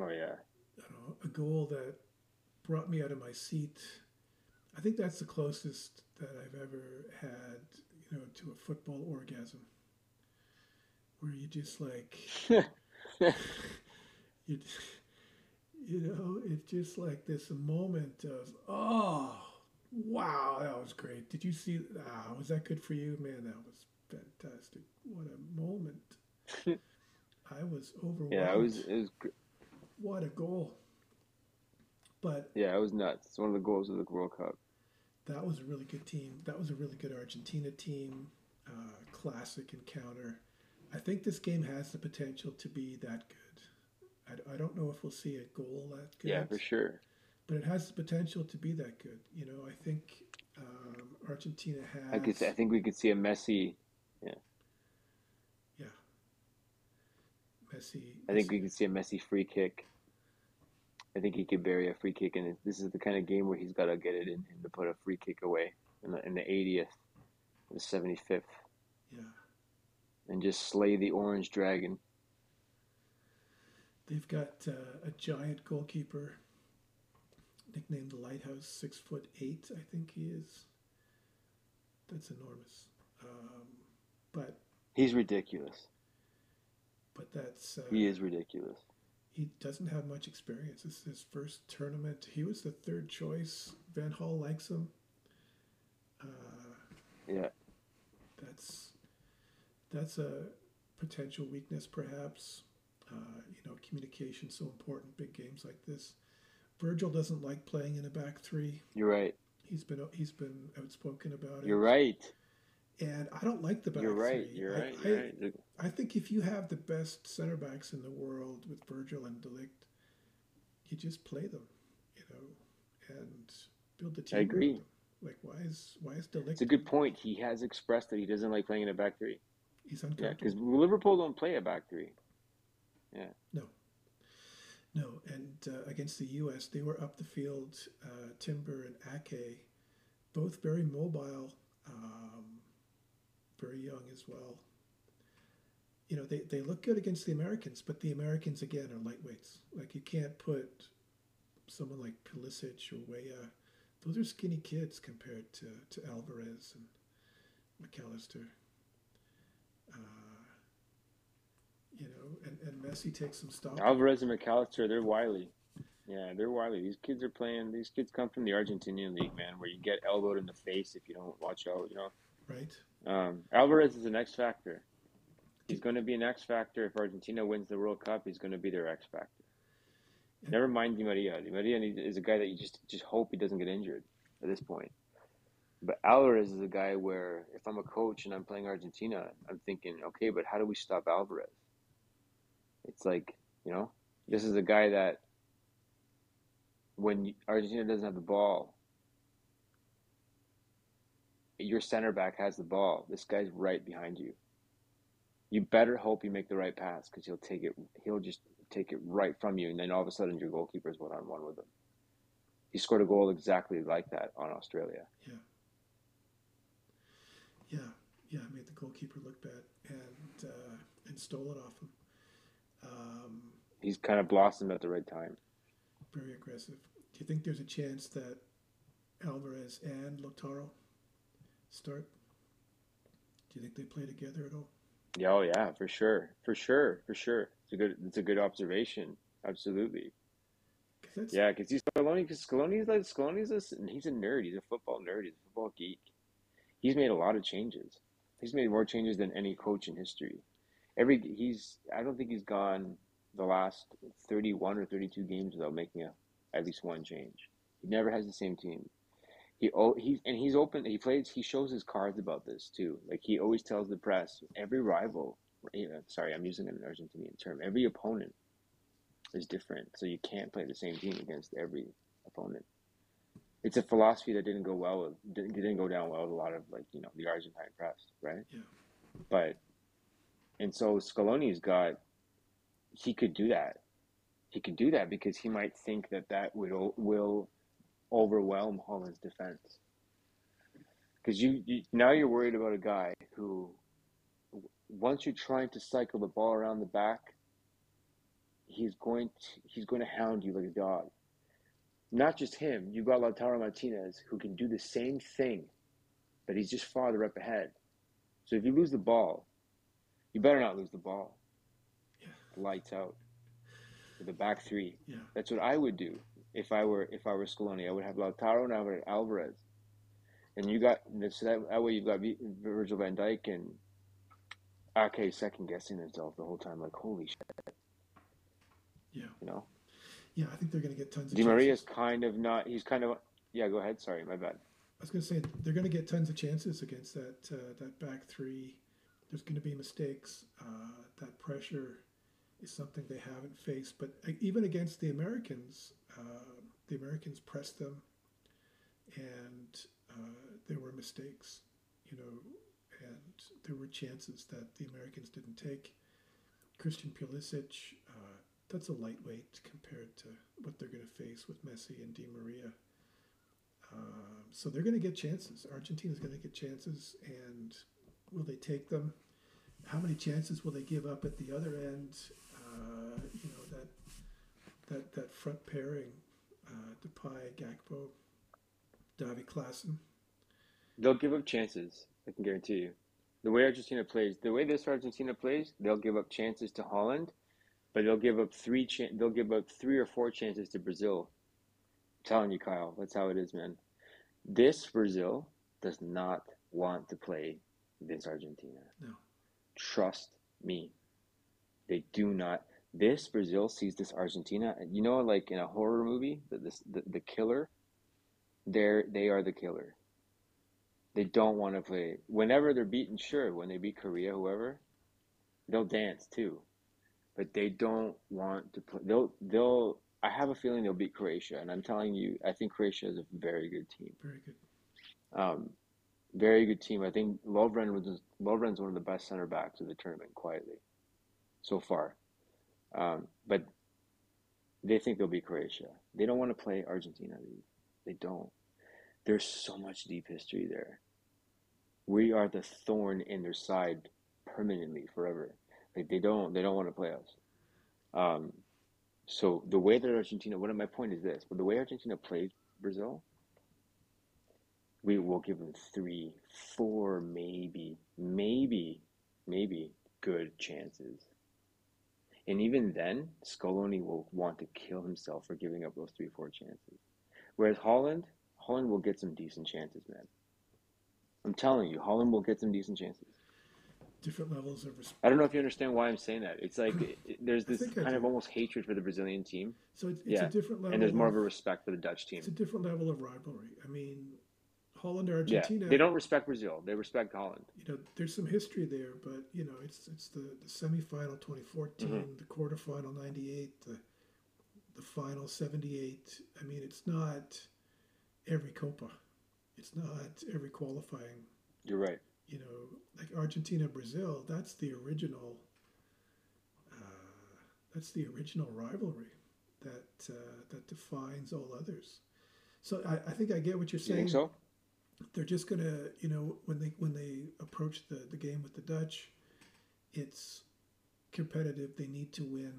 Speaker 2: Oh yeah.
Speaker 1: Know, a goal that brought me out of my seat. I think that's the closest that I've ever had, you know, to a football orgasm, where you just like, you, you know, it's just like this moment of, oh, wow, that was great. Did you see? Ah, was that good for you, man? That was fantastic. What a moment. I was overwhelmed.
Speaker 2: Yeah, it was. It was.
Speaker 1: What a goal. But
Speaker 2: yeah, it was nuts. It's one of the goals of the World Cup.
Speaker 1: That was a really good team. That was a really good Argentina team. Uh, classic encounter. I think this game has the potential to be that good. I, I don't know if we'll see a goal that good.
Speaker 2: Yeah, for sure.
Speaker 1: But it has the potential to be that good. You know, I think um, Argentina has.
Speaker 2: I could. I think we could see a Messi yeah.
Speaker 1: Yeah. Messi.
Speaker 2: I think we could see a Messi free kick. I think he could bury a free kick, and this is the kind of game where he's got to get it in him to put a free kick away in the, in the 80th, the 75th.
Speaker 1: Yeah.
Speaker 2: And just slay the orange dragon.
Speaker 1: They've got uh, a giant goalkeeper, nicknamed the Lighthouse, six foot eight, I think he is. That's enormous. Um, but
Speaker 2: he's ridiculous.
Speaker 1: But that's uh,
Speaker 2: he is ridiculous.
Speaker 1: He doesn't have much experience. This is his first tournament. He was the third choice. Van Gaal likes him. Uh,
Speaker 2: yeah,
Speaker 1: that's that's a potential weakness, perhaps. Uh, you know, communication so important. Big games like this. Virgil doesn't like playing in a back three.
Speaker 2: You're right.
Speaker 1: He's been he's been outspoken about it.
Speaker 2: You're right.
Speaker 1: And I don't like the back
Speaker 2: You're right.
Speaker 1: three.
Speaker 2: You're
Speaker 1: I,
Speaker 2: right. You're right.
Speaker 1: I think if you have the best center backs in the world with Virgil and De Ligt, you just play them, you know, and build the team.
Speaker 2: I agree.
Speaker 1: Like why is why is De Ligt?
Speaker 2: It's a good point. He has expressed that he doesn't like playing in a back three.
Speaker 1: He's
Speaker 2: Yeah,
Speaker 1: uncomfortable.
Speaker 2: because Liverpool don't play a back three. Yeah.
Speaker 1: No. No, and uh, against the U.S., they were up the field. Uh, Timber and Ake, both very mobile, um, very young as well. You know, they, they look good against the Americans, but the Americans, again, are lightweights. Like, you can't put someone like Pulisic or Weah. Those are skinny kids compared to, to Alvarez and Mac Allister. Uh, you know, and, and Messi takes some stock.
Speaker 2: Alvarez and Mac Allister, they're wily. Yeah, they're wily. These kids are playing. These kids come from the Argentinian league, man, where you get elbowed in the face if you don't watch out. You know,
Speaker 1: Right?
Speaker 2: um, Alvarez is an X factor. He's going to be an X factor if Argentina wins the World Cup. He's going to be their X factor. Never mind Di Maria. Di Maria is a guy that you just just hope he doesn't get injured at this point. But Alvarez is a guy where if I'm a coach and I'm playing Argentina, I'm thinking, okay, but how do we stop Alvarez? It's like, you know, this is a guy that when Argentina doesn't have the ball, your center back has the ball. This guy's right behind you. You better hope you make the right pass because he'll take it. He'll just take it right from you, and then all of a sudden your goalkeeper's one on one with him. He scored a goal exactly like that on Australia.
Speaker 1: Yeah. Yeah, yeah, made the goalkeeper look bad and uh, and stole it off him. Um,
Speaker 2: He's kind of blossomed at the right time.
Speaker 1: very aggressive. Do you think there's a chance that Alvarez and Lautaro start? Do you think they play together at all?
Speaker 2: Yeah, oh yeah, for sure, for sure, for sure. It's a good, it's a good observation. Absolutely.
Speaker 1: 'Cause
Speaker 2: Yeah, because he's Scaloni. Because Scaloni's like Scaloni's a, he's a nerd. He's a football nerd. He's a football geek. He's made a lot of changes. He's made more changes than any coach in history. Every he's I don't think he's gone the last thirty one or thirty two games without making a at least one change. He never has the same team. He oh he's and he's open. He plays. He shows his cards about this too. Like he always tells the press, every rival. Eh, sorry, I'm using an Argentinian term. Every opponent is different, so you can't play the same team against every opponent. It's a philosophy that didn't go well with didn't, didn't go down well with a lot of like you know the Argentine press, right?
Speaker 1: Yeah.
Speaker 2: But and so Scaloni's got he could do that. He could do that because he might think that that will will overwhelm Holland's defense. Because you, you now you're worried about a guy who, once you're trying to cycle the ball around the back, he's going to he's going to hound you like a dog. Not just him, you've got Lautaro Martinez who can do the same thing, but he's just farther up ahead. So if you lose the ball, you better not lose the ball.
Speaker 1: Yeah.
Speaker 2: Lights out. The back three.
Speaker 1: Yeah.
Speaker 2: That's what I would do if I were if I were Scaloni. I would have Lautaro and I would have Alvarez. And you got so that, that way you've got Virgil van Dijk and Ake second guessing himself the whole time, like holy shit.
Speaker 1: Yeah.
Speaker 2: You know.
Speaker 1: Yeah, I think they're going to get tons of
Speaker 2: Di Maria's kind of not. He's kind of. Yeah, go ahead. Sorry, my bad.
Speaker 1: I was going to say they're going to get tons of chances against that uh, that back three. There's going to be mistakes. Uh, that pressure is something they haven't faced. But uh, even against the Americans, uh, the Americans pressed them, and uh, there were mistakes, you know, and there were chances that the Americans didn't take. Christian Pulisic, uh, that's a lightweight compared to what they're going to face with Messi and Di Maria. Um, so they're going to get chances. Argentina's going to get chances, and will they take them? How many chances will they give up at the other end? Uh, you know that that that front pairing, uh, Depay, Gakpo, Davy Klaassen.
Speaker 2: They'll give up chances. I can guarantee you. The way Argentina plays, the way this Argentina plays, they'll give up chances to Holland, but they'll give up three. They'll give up three or four chances to Brazil. I'm telling you, Kyle, that's how it is, man. This Brazil does not want to play this Argentina.
Speaker 1: No.
Speaker 2: Trust me. They do not. This Brazil sees this Argentina, and you know, like in a horror movie, the this, the, the killer. They're they are the killer. They don't want to play. Whenever they're beaten, sure, when they beat Korea, whoever, they'll dance too, but they don't want to play. They'll they'll. I have a feeling they'll beat Croatia, and I'm telling you, I think Croatia is a very good team.
Speaker 1: Very good.
Speaker 2: Um, very good team. I think Lovren was Lovren's one of the best center backs of the tournament, quietly, so far. Um, but they think they'll beat Croatia. They don't want to play Argentina. They, don't. There's so much deep history there. We are the thorn in their side permanently, forever. Like they don't, they don't want to play us. Um, so the way that Argentina, of my point is this, but the way Argentina plays Brazil, we will give them three, four, maybe, maybe, maybe good chances. And even then, Scaloni will want to kill himself for giving up those three, four chances. Whereas Holland, Holland will get some decent chances, man. I'm telling you, Holland will get some decent chances.
Speaker 1: Different levels of respect.
Speaker 2: I don't know if you understand why I'm saying that. It's like it, there's this kind of almost hatred for the Brazilian team,
Speaker 1: So it's, it's
Speaker 2: Yeah,
Speaker 1: a different level.
Speaker 2: and there's more of
Speaker 1: of
Speaker 2: a respect for the Dutch team.
Speaker 1: It's a different level of rivalry. I mean, Holland or
Speaker 2: Yeah,
Speaker 1: Argentina.
Speaker 2: they don't respect Brazil. They respect Holland.
Speaker 1: You know, there's some history there, but you know, it's it's the, the semifinal 2014,
Speaker 2: Mm-hmm.
Speaker 1: the quarterfinal 98, the the final 78. I mean, it's not every Copa. It's not every qualifying.
Speaker 2: You're right.
Speaker 1: You know, like Argentina, Brazil. That's the original. Uh, that's the original rivalry that uh, that defines all others. So I, I think I get what you're
Speaker 2: You
Speaker 1: saying
Speaker 2: think so?
Speaker 1: They're just gonna you know when they when they approach the the game with the Dutch, it's competitive. They need to win,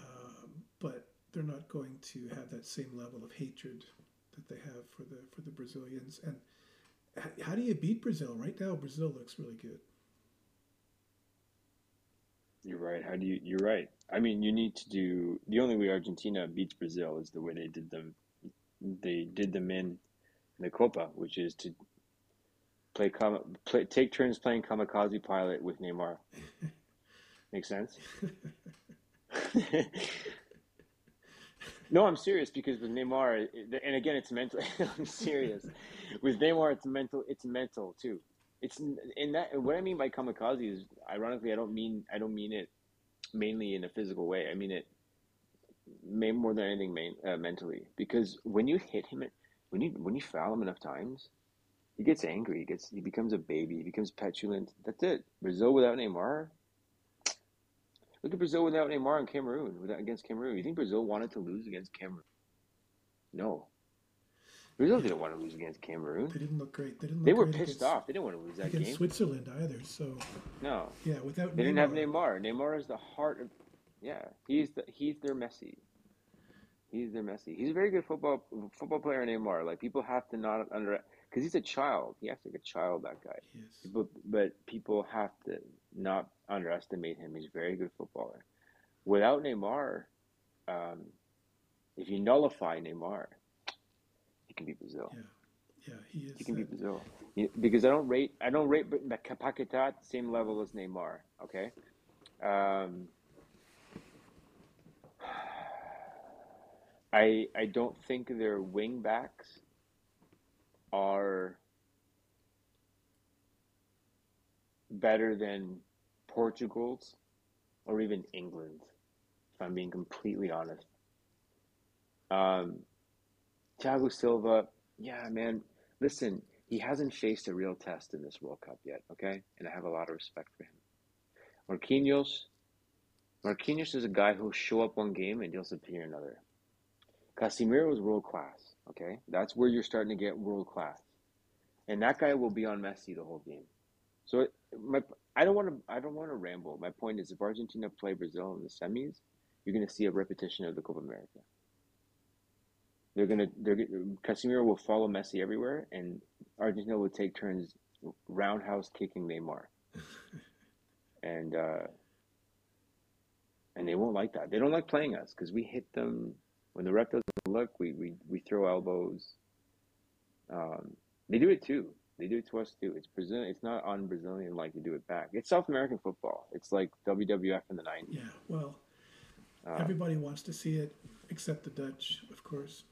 Speaker 1: um, but they're not going to have that same level of hatred that they have for the for the Brazilians. And how do you beat Brazil? Right now, Brazil looks really good.
Speaker 2: You're right. How do you? You're right. I mean, you need to do the only way Argentina beats Brazil is the way they did them. They did them in the Copa, which is to play, play take turns playing kamikaze pilot with Neymar. Make sense? No, I'm serious because with Neymar, and again, it's mental. I'm serious. with Neymar, it's mental. It's mental too. It's in that. What I mean by kamikaze is, ironically, I don't mean I don't mean it mainly in a physical way. I mean it more than anything main, uh, mentally because when you hit him, when you when you foul him enough times, he gets angry. He gets he becomes a baby. He becomes petulant. That's it. Brazil without Neymar. Look at Brazil without Neymar in Cameroon without, against Cameroon. You think Brazil wanted to lose against Cameroon? No. Brazil didn't want to lose against Cameroon.
Speaker 1: They didn't look great. They didn't.
Speaker 2: they were
Speaker 1: pissed
Speaker 2: against, off. They didn't want to lose that
Speaker 1: against
Speaker 2: game.
Speaker 1: Switzerland either. So.
Speaker 2: No.
Speaker 1: Yeah, without.
Speaker 2: They
Speaker 1: Neymar,
Speaker 2: didn't have Neymar. Neymar is the heart of. Yeah, he's the he's their Messi. He's their Messi. He's a very good football football player. Neymar. Like people have to not under because he's a child. He acts like a child. That guy.
Speaker 1: Yes.
Speaker 2: But but people have to not underestimate him. He's a very good footballer. Without Neymar, um, if you nullify Neymar, he can be Brazil.
Speaker 1: Yeah. Yeah, he is.
Speaker 2: He can
Speaker 1: uh,
Speaker 2: beat Brazil. Because I don't rate I don't rate Paquetá at the same level as Neymar. Okay. Um, I I don't think their wing backs are better than Portugal's or even England's, if I'm being completely honest. Um, Thiago Silva, yeah, man, listen, he hasn't faced a real test in this World Cup yet, okay? And I have a lot of respect for him. Marquinhos, Marquinhos is a guy who'll show up one game and disappear another. Casemiro is world class, okay? That's where you're starting to get world class. And that guy will be on Messi the whole game. So it, my, I don't want to I don't want to ramble. My point is if Argentina play Brazil in the semis, you're going to see a repetition of the Copa America. They're gonna they're gonna- Casemiro will follow Messi everywhere, and Argentina will take turns roundhouse kicking Neymar, and uh, and they won't like that. They don't like playing us because we hit them when the ref doesn't look. We we, we throw elbows. Um, they do it too. They do it to us too. It's Brazilian. It's not on Brazilian like to do it back. It's South American football. It's like WWF in the nineties.
Speaker 1: Yeah. Well,
Speaker 2: Uh,
Speaker 1: everybody wants to see it, except the Dutch, of course,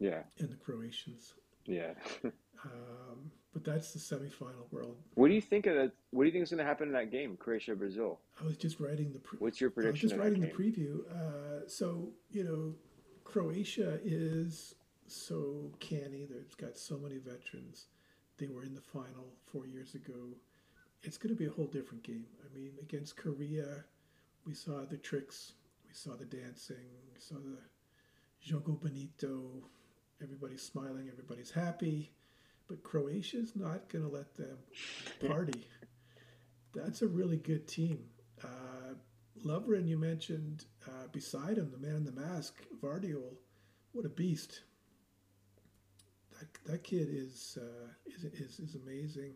Speaker 2: yeah,
Speaker 1: and the Croatians.
Speaker 2: yeah.
Speaker 1: Um, but that's the semifinal world.
Speaker 2: what do you think of that? What do you think is going to happen in that game, Croatia Brazil?
Speaker 1: I was just writing the. Pre-
Speaker 2: What's your prediction?
Speaker 1: I was just writing the preview. Uh, so you know, Croatia is so canny. They've got so many veterans. They were in the final four years ago. It's going to be a whole different game. I mean, against Korea, we saw the tricks, we saw the dancing, we saw the jogo bonito. Everybody's smiling, everybody's happy. But Croatia's not going to let them party. That's a really good team. Uh, Lovren, you mentioned uh, beside him, the man in the mask, Vardiol. What a beast! That that kid is uh, is, is is amazing.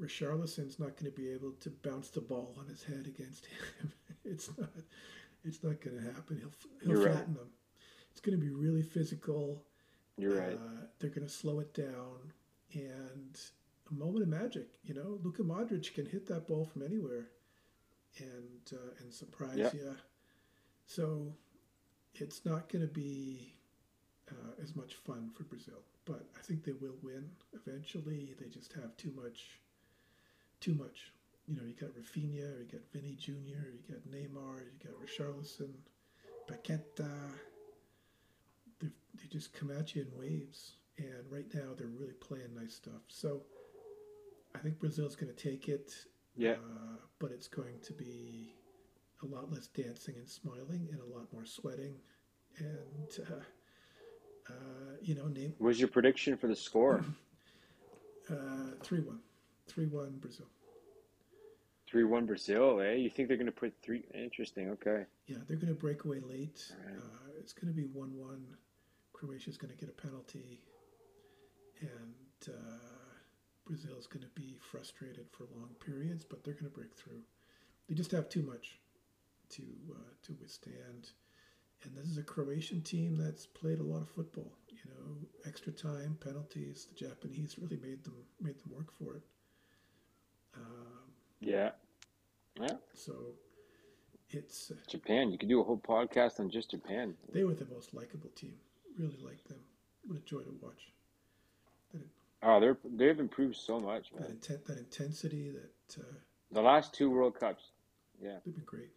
Speaker 1: Richarlison's not going to be able to bounce the ball on his head against him. it's not. It's not going to happen. He'll he'll
Speaker 2: You're right.
Speaker 1: flatten them. It's going to be really physical.
Speaker 2: You're right.
Speaker 1: Uh, they're going to slow it down, and a moment of magic. You know, Luka Modric can hit that ball from anywhere, and uh, and surprise
Speaker 2: Yeah.
Speaker 1: you. So, it's not going to be uh, as much fun for Brazil, but I think they will win eventually. They just have too much, too much. You know, you got Rafinha, you got Vinny Jr., you got Neymar, you got Richarlison, Paqueta they they just come at you in waves. And right now they're really playing nice stuff. So I think Brazil's going to take it.
Speaker 2: Yeah.
Speaker 1: Uh, but it's going to be a lot less dancing and smiling and a lot more sweating. And, uh, uh, you know, name
Speaker 2: What's your prediction for the score?
Speaker 1: uh, 3 1. 3 1 Brazil.
Speaker 2: Three one Brazil. Eh? You think they're going to put three? Interesting. Okay.
Speaker 1: Yeah, they're going to break away late.
Speaker 2: Alright.
Speaker 1: Uh, it's going to be 1 1. Croatia's going to get a penalty. And uh, is going to be frustrated for long periods, but they're going to break through. They just have too much to, uh, to withstand. And this is a Croatian team that's played a lot of football. You know, extra time, penalties. The Japanese really made them made them work for it. Um,
Speaker 2: Yeah. Yeah.
Speaker 1: so it's uh,
Speaker 2: Japan. You could do a whole podcast on just Japan.
Speaker 1: they were the most likable team. Really liked them. What a joy to watch.
Speaker 2: Oh, they're they've improved so much,
Speaker 1: That intent, that intensity, that uh,
Speaker 2: The last two World Cups. Yeah.
Speaker 1: they've been great.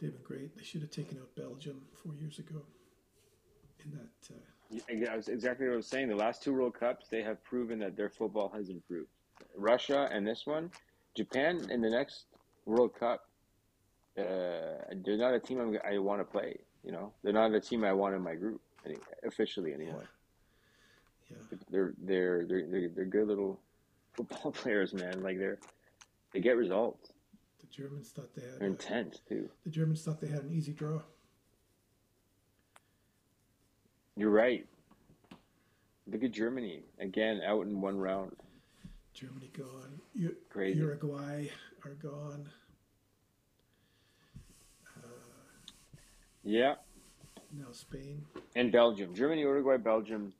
Speaker 1: They've been great. They should have taken out Belgium four years ago. In that, uh,
Speaker 2: Yeah, exactly what I was saying. The last two World Cups, they have proven that their football has improved. Russia and this one, Japan in the next World Cup, uh, they're not a team I'm, I want to play. You know, they're not a team I want in my group any, officially anymore.
Speaker 1: yeah,
Speaker 2: They're they're they're they're, they're good little football players, man. Like they're they get results.
Speaker 1: the Germans thought they had.
Speaker 2: They're
Speaker 1: uh,
Speaker 2: intense too.
Speaker 1: the Germans thought they had an easy draw.
Speaker 2: You're right. Look at Germany again, out in one round.
Speaker 1: Germany gone. U-
Speaker 2: Crazy.
Speaker 1: Uruguay are gone.
Speaker 2: Yeah,
Speaker 1: Now Spain.
Speaker 2: and Belgium, Germany, Uruguay, Belgium.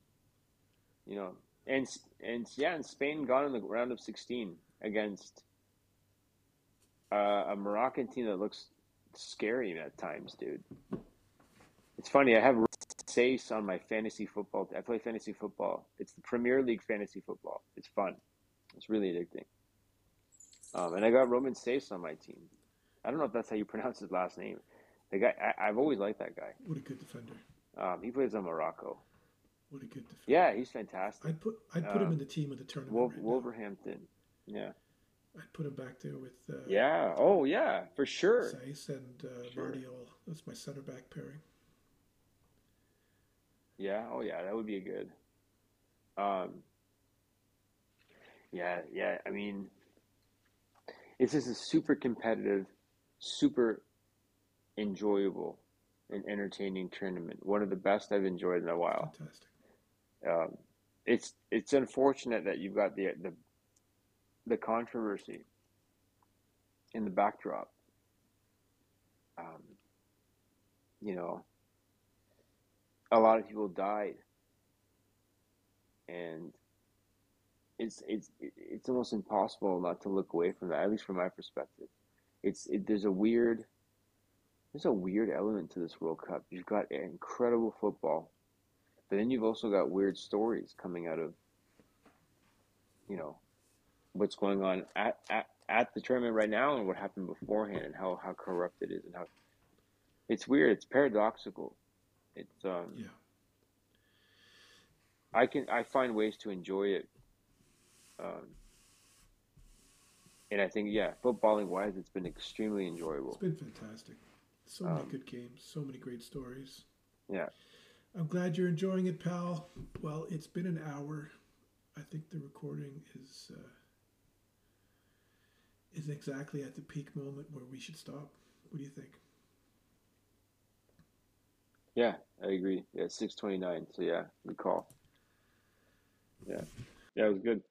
Speaker 2: You know, and and yeah, and Spain gone in the round of sixteen against uh, a Moroccan team that looks scary at times, dude. It's funny. I have Sace on my fantasy football. I play fantasy football. It's the Premier League fantasy football. It's fun. It's really addicting. Um, and I got Roman Sace on my team. I don't know if that's how you pronounce his last name. The guy, I, I've always liked that guy.
Speaker 1: What a good defender.
Speaker 2: Um, he plays on Morocco.
Speaker 1: What a good defender.
Speaker 2: Yeah, he's fantastic.
Speaker 1: I'd put I'd put him
Speaker 2: Um,
Speaker 1: in the team of the tournament.
Speaker 2: Wol-
Speaker 1: right now.
Speaker 2: Wolverhampton. Yeah.
Speaker 1: I'd put him back there with uh,
Speaker 2: Yeah. Oh, yeah, for sure.
Speaker 1: Zeiss and uh,
Speaker 2: Sure.
Speaker 1: Vardiol. That's my center back pairing.
Speaker 2: Yeah. Oh, yeah. That would be a good. Um. Yeah. Yeah. I mean, it's just a super competitive, super enjoyable, and entertaining tournament. One of the best I've enjoyed in a while.
Speaker 1: Fantastic.
Speaker 2: Um, it's it's unfortunate that you've got the the the controversy in the backdrop. Um, you know, a lot of people died, and it's it's it's almost impossible not to look away from that. At least from my perspective, it's it, there's a weird there's a weird element to this World Cup. You've got incredible football. But then you've also got weird stories coming out of, you know, what's going on at, at, at the tournament right now and what happened beforehand and how, how corrupt it is and how it's weird. It's paradoxical. It's um,
Speaker 1: Yeah.
Speaker 2: I can I find ways to enjoy it. Um, and I think yeah, footballing wise, it's been extremely enjoyable.
Speaker 1: It's been fantastic. So many
Speaker 2: Um,
Speaker 1: good games. So many great stories.
Speaker 2: Yeah.
Speaker 1: I'm glad you're enjoying it, pal. Well, it's been an hour. I think the recording is uh, is exactly at the peak moment where we should stop. What do you think?
Speaker 2: Yeah, I agree. Yeah, six twenty nine. So yeah, good call. Yeah, yeah, it was good.